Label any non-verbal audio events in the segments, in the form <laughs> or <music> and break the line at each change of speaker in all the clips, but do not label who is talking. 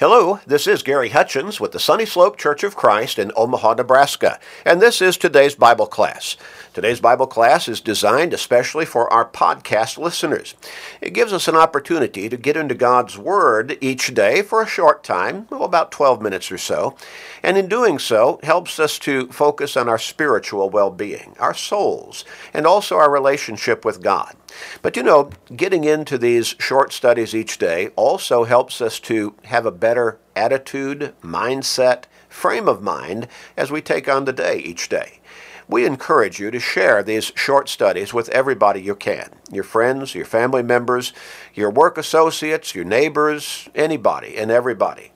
Hello, this is Gary Hutchins with the Sunny Slope Church of Christ in Omaha, Nebraska, and this is today's Bible class. Today's Bible class is designed especially for our podcast listeners. It gives us an opportunity to get into God's Word each day for a short time, well, about 12 minutes or so, and in doing so, helps us to focus on our spiritual well being, our souls, and also our relationship with God. But you know, getting into these short studies each day also helps us to have a better attitude, mindset, frame of mind as we take on the day each day. We encourage you to share these short studies with everybody you can your friends, your family members, your work associates, your neighbors, anybody and everybody.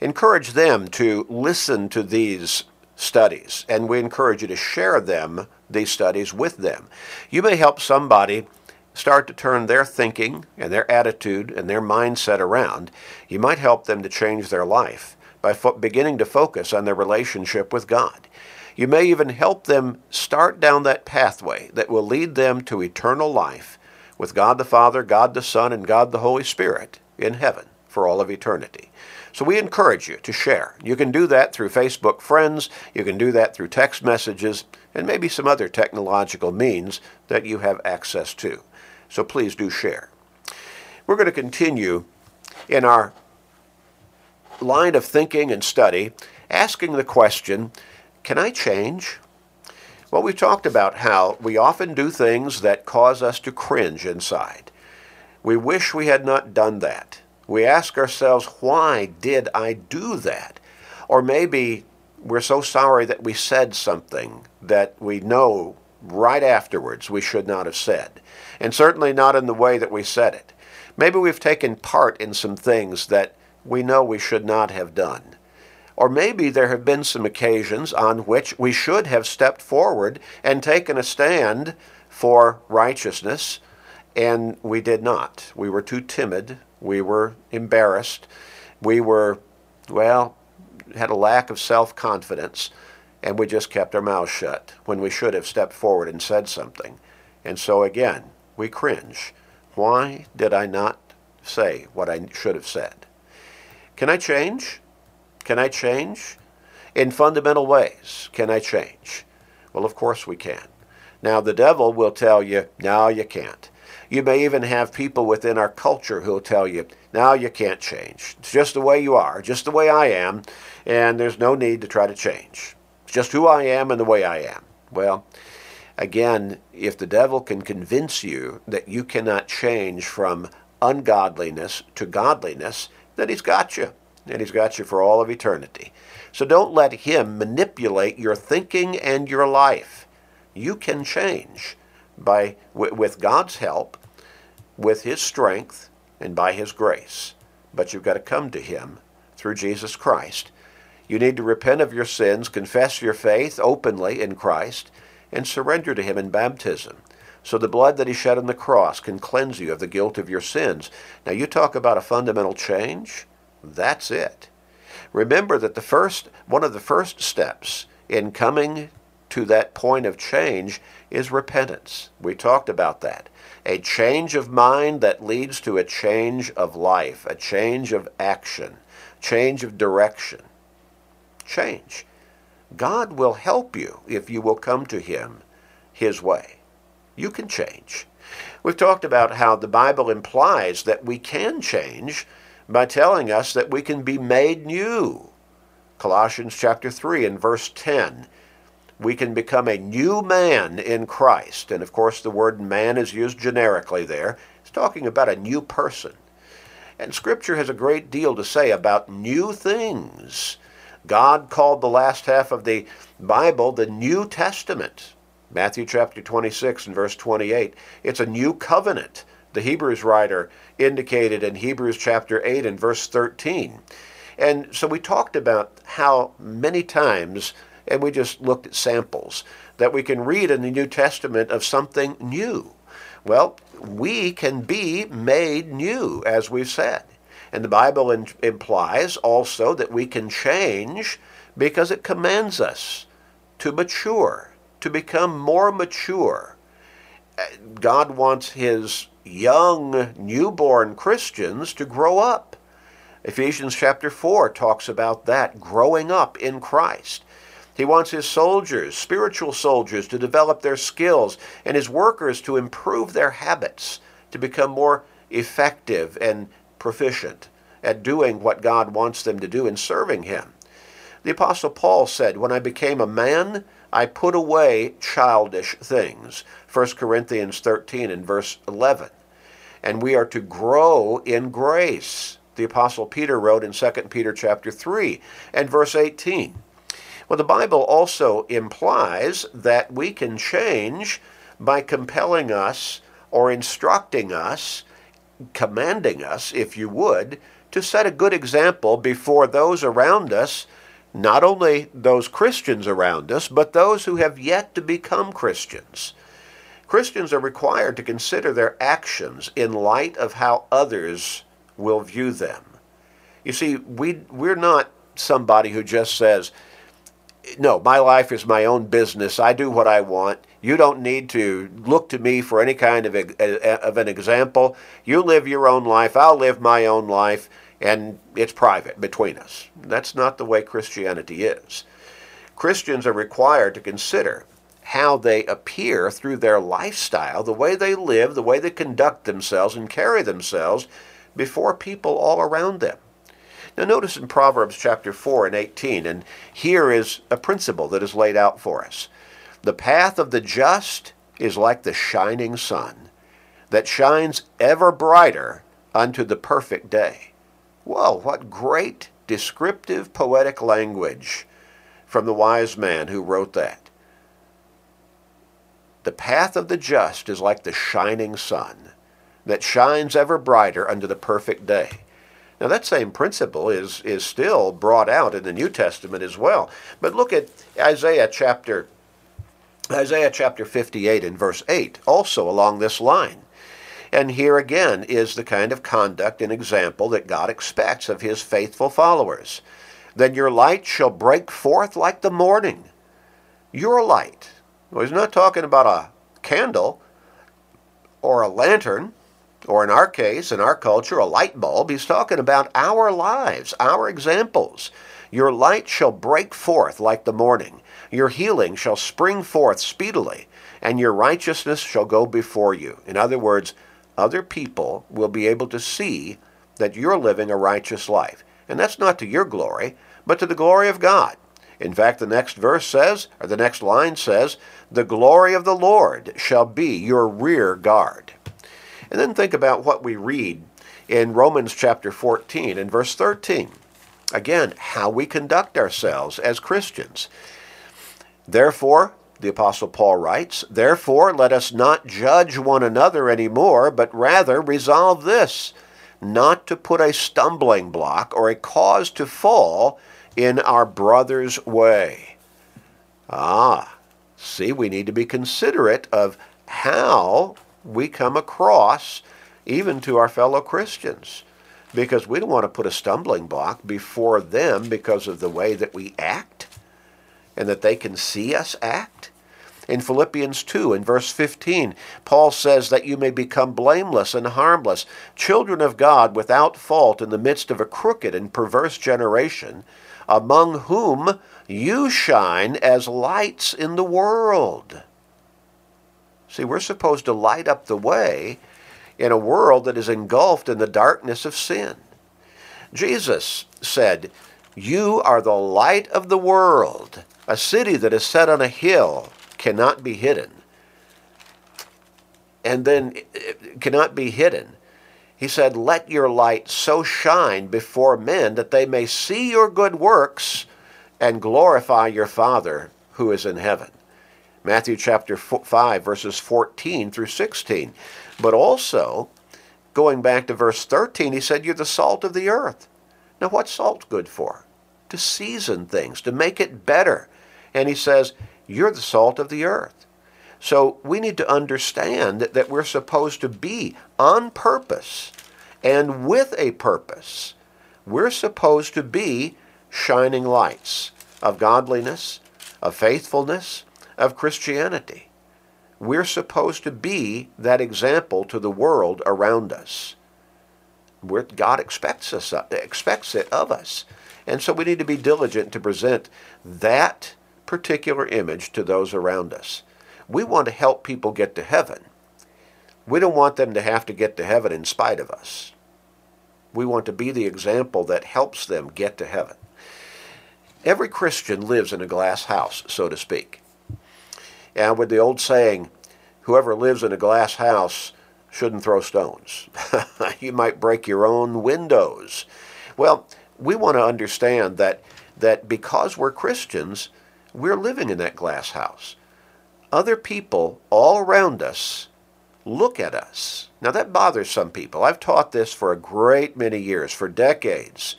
Encourage them to listen to these studies, and we encourage you to share them, these studies, with them. You may help somebody start to turn their thinking and their attitude and their mindset around, you might help them to change their life by fo- beginning to focus on their relationship with God. You may even help them start down that pathway that will lead them to eternal life with God the Father, God the Son, and God the Holy Spirit in heaven for all of eternity. So we encourage you to share. You can do that through Facebook friends, you can do that through text messages, and maybe some other technological means that you have access to. So please do share. We're going to continue in our line of thinking and study, asking the question can I change? Well, we've talked about how we often do things that cause us to cringe inside. We wish we had not done that. We ask ourselves, why did I do that? Or maybe we're so sorry that we said something that we know right afterwards we should not have said, and certainly not in the way that we said it. Maybe we've taken part in some things that we know we should not have done. Or maybe there have been some occasions on which we should have stepped forward and taken a stand for righteousness, and we did not. We were too timid. We were embarrassed. We were, well, had a lack of self confidence and we just kept our mouths shut when we should have stepped forward and said something. And so again, we cringe. Why did I not say what I should have said? Can I change? Can I change? In fundamental ways, can I change? Well, of course we can. Now, the devil will tell you, no, you can't. You may even have people within our culture who'll tell you, no, you can't change. It's just the way you are, just the way I am, and there's no need to try to change just who I am and the way I am. Well, again, if the devil can convince you that you cannot change from ungodliness to godliness, then he's got you. And he's got you for all of eternity. So don't let him manipulate your thinking and your life. You can change by with God's help, with his strength, and by his grace. But you've got to come to him through Jesus Christ you need to repent of your sins, confess your faith openly in Christ, and surrender to Him in baptism. So the blood that He shed on the cross can cleanse you of the guilt of your sins. Now, you talk about a fundamental change. That's it. Remember that the first, one of the first steps in coming to that point of change is repentance. We talked about that. A change of mind that leads to a change of life, a change of action, change of direction change. God will help you if you will come to Him His way. You can change. We've talked about how the Bible implies that we can change by telling us that we can be made new. Colossians chapter 3 and verse 10. We can become a new man in Christ. And of course, the word man is used generically there. It's talking about a new person. And Scripture has a great deal to say about new things. God called the last half of the Bible the New Testament. Matthew chapter 26 and verse 28. It's a new covenant. The Hebrews writer indicated in Hebrews chapter 8 and verse 13. And so we talked about how many times, and we just looked at samples, that we can read in the New Testament of something new. Well, we can be made new, as we've said. And the Bible in, implies also that we can change because it commands us to mature, to become more mature. God wants his young, newborn Christians to grow up. Ephesians chapter 4 talks about that, growing up in Christ. He wants his soldiers, spiritual soldiers, to develop their skills and his workers to improve their habits, to become more effective and proficient at doing what God wants them to do in serving him. The Apostle Paul said, When I became a man, I put away childish things. 1 Corinthians 13 and verse 11. And we are to grow in grace the apostle Peter wrote in 2 Peter chapter 3 and verse 18. Well, the Bible also implies that we can change by compelling us or instructing us, commanding us, if you would, to set a good example before those around us, not only those Christians around us, but those who have yet to become Christians. Christians are required to consider their actions in light of how others will view them. You see, we, we're not somebody who just says, no, my life is my own business. I do what I want. You don't need to look to me for any kind of, a, of an example. You live your own life. I'll live my own life, and it's private between us. That's not the way Christianity is. Christians are required to consider how they appear through their lifestyle, the way they live, the way they conduct themselves and carry themselves before people all around them. Now, notice in Proverbs chapter 4 and 18, and here is a principle that is laid out for us. The path of the just is like the shining sun that shines ever brighter unto the perfect day. Whoa, what great descriptive poetic language from the wise man who wrote that. The path of the just is like the shining sun that shines ever brighter unto the perfect day. Now that same principle is, is still brought out in the New Testament as well. But look at Isaiah chapter Isaiah chapter 58 and verse 8, also along this line. And here again is the kind of conduct and example that God expects of his faithful followers. Then your light shall break forth like the morning. Your light. Well, he's not talking about a candle or a lantern or in our case, in our culture, a light bulb. He's talking about our lives, our examples. Your light shall break forth like the morning. Your healing shall spring forth speedily, and your righteousness shall go before you. In other words, other people will be able to see that you're living a righteous life. And that's not to your glory, but to the glory of God. In fact, the next verse says, or the next line says, The glory of the Lord shall be your rear guard. And then think about what we read in Romans chapter 14 and verse 13. Again, how we conduct ourselves as Christians. Therefore, the Apostle Paul writes, Therefore, let us not judge one another any more, but rather resolve this, not to put a stumbling block or a cause to fall in our brother's way. Ah, see, we need to be considerate of how we come across even to our fellow Christians because we don't want to put a stumbling block before them because of the way that we act and that they can see us act. In Philippians 2, in verse 15, Paul says that you may become blameless and harmless, children of God without fault in the midst of a crooked and perverse generation, among whom you shine as lights in the world See, we're supposed to light up the way in a world that is engulfed in the darkness of sin. Jesus said, You are the light of the world. A city that is set on a hill cannot be hidden. And then it cannot be hidden. He said, Let your light so shine before men that they may see your good works and glorify your Father who is in heaven. Matthew chapter 5, verses 14 through 16. But also, going back to verse 13, he said, You're the salt of the earth. Now, what's salt good for? To season things, to make it better. And he says, You're the salt of the earth. So we need to understand that, that we're supposed to be on purpose and with a purpose. We're supposed to be shining lights of godliness, of faithfulness, of Christianity. We're supposed to be that example to the world around us. We're, God expects us expects it of us. And so we need to be diligent to present that particular image to those around us. We want to help people get to heaven. We don't want them to have to get to heaven in spite of us. We want to be the example that helps them get to heaven. Every Christian lives in a glass house, so to speak. And with the old saying, whoever lives in a glass house shouldn't throw stones. <laughs> you might break your own windows. Well, we want to understand that, that because we're Christians, we're living in that glass house. Other people all around us look at us. Now, that bothers some people. I've taught this for a great many years, for decades.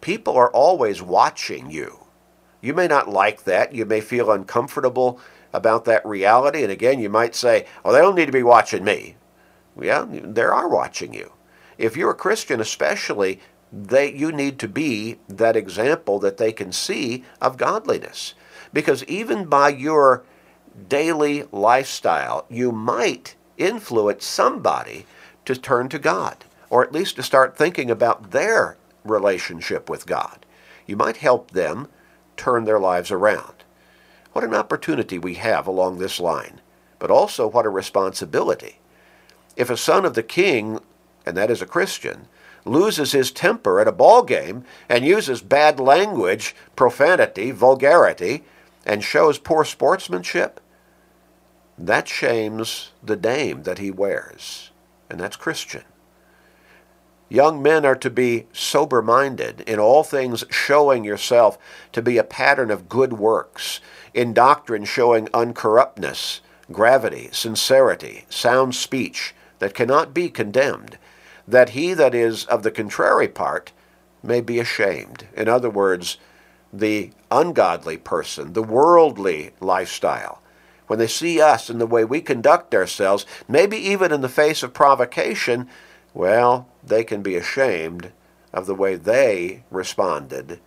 People are always watching you. You may not like that. You may feel uncomfortable about that reality. And again, you might say, oh, they don't need to be watching me. Yeah, they are watching you. If you're a Christian, especially, they, you need to be that example that they can see of godliness. Because even by your daily lifestyle, you might influence somebody to turn to God, or at least to start thinking about their relationship with God. You might help them turn their lives around. What an opportunity we have along this line, but also what a responsibility. If a son of the king, and that is a Christian, loses his temper at a ball game and uses bad language, profanity, vulgarity, and shows poor sportsmanship, that shames the name that he wears, and that's Christian. Young men are to be sober minded, in all things showing yourself to be a pattern of good works, in doctrine showing uncorruptness, gravity, sincerity, sound speech that cannot be condemned, that he that is of the contrary part may be ashamed. In other words, the ungodly person, the worldly lifestyle, when they see us and the way we conduct ourselves, maybe even in the face of provocation, well, they can be ashamed of the way they responded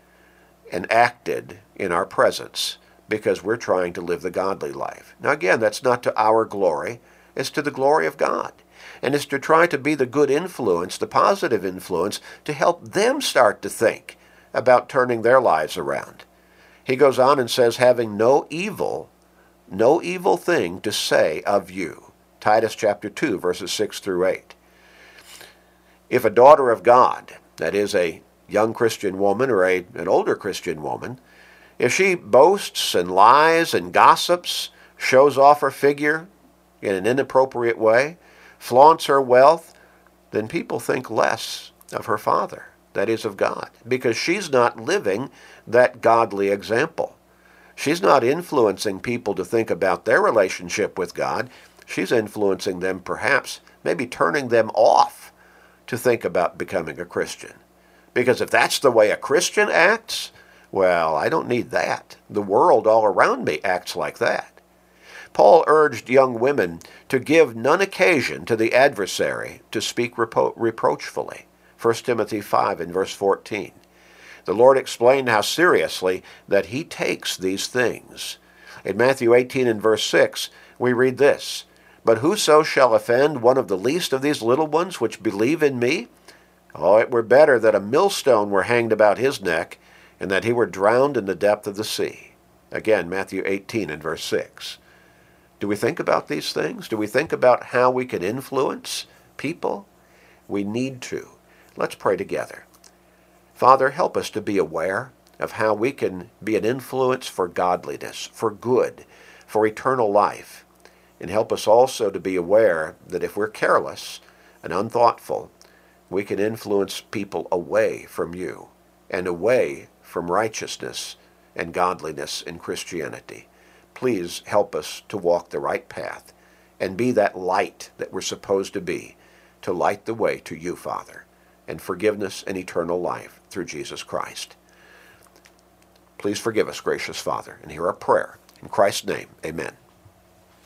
and acted in our presence because we're trying to live the godly life. Now, again, that's not to our glory, it's to the glory of God. And it's to try to be the good influence, the positive influence, to help them start to think about turning their lives around. He goes on and says, having no evil no evil thing to say of you. Titus chapter 2, verses 6 through 8. If a daughter of God, that is a young Christian woman or a, an older Christian woman, if she boasts and lies and gossips, shows off her figure in an inappropriate way, flaunts her wealth, then people think less of her father, that is, of God, because she's not living that godly example. She's not influencing people to think about their relationship with God. She's influencing them, perhaps, maybe turning them off to think about becoming a Christian. Because if that's the way a Christian acts, well, I don't need that. The world all around me acts like that. Paul urged young women to give none occasion to the adversary to speak repro- reproachfully. 1 Timothy 5 and verse 14 the Lord explained how seriously that he takes these things. In Matthew 18 and verse 6, we read this But whoso shall offend one of the least of these little ones which believe in me, oh, it were better that a millstone were hanged about his neck, and that he were drowned in the depth of the sea. Again, Matthew 18 and verse 6. Do we think about these things? Do we think about how we can influence people? We need to. Let's pray together. Father, help us to be aware of how we can be an influence for godliness, for good, for eternal life. And help us also to be aware that if we're careless and unthoughtful, we can influence people away from you and away from righteousness and godliness in Christianity. Please help us to walk the right path and be that light that we're supposed to be, to light the way to you, Father, and forgiveness and eternal life through Jesus Christ. Please forgive us, gracious Father, and hear our prayer. In Christ's name, amen.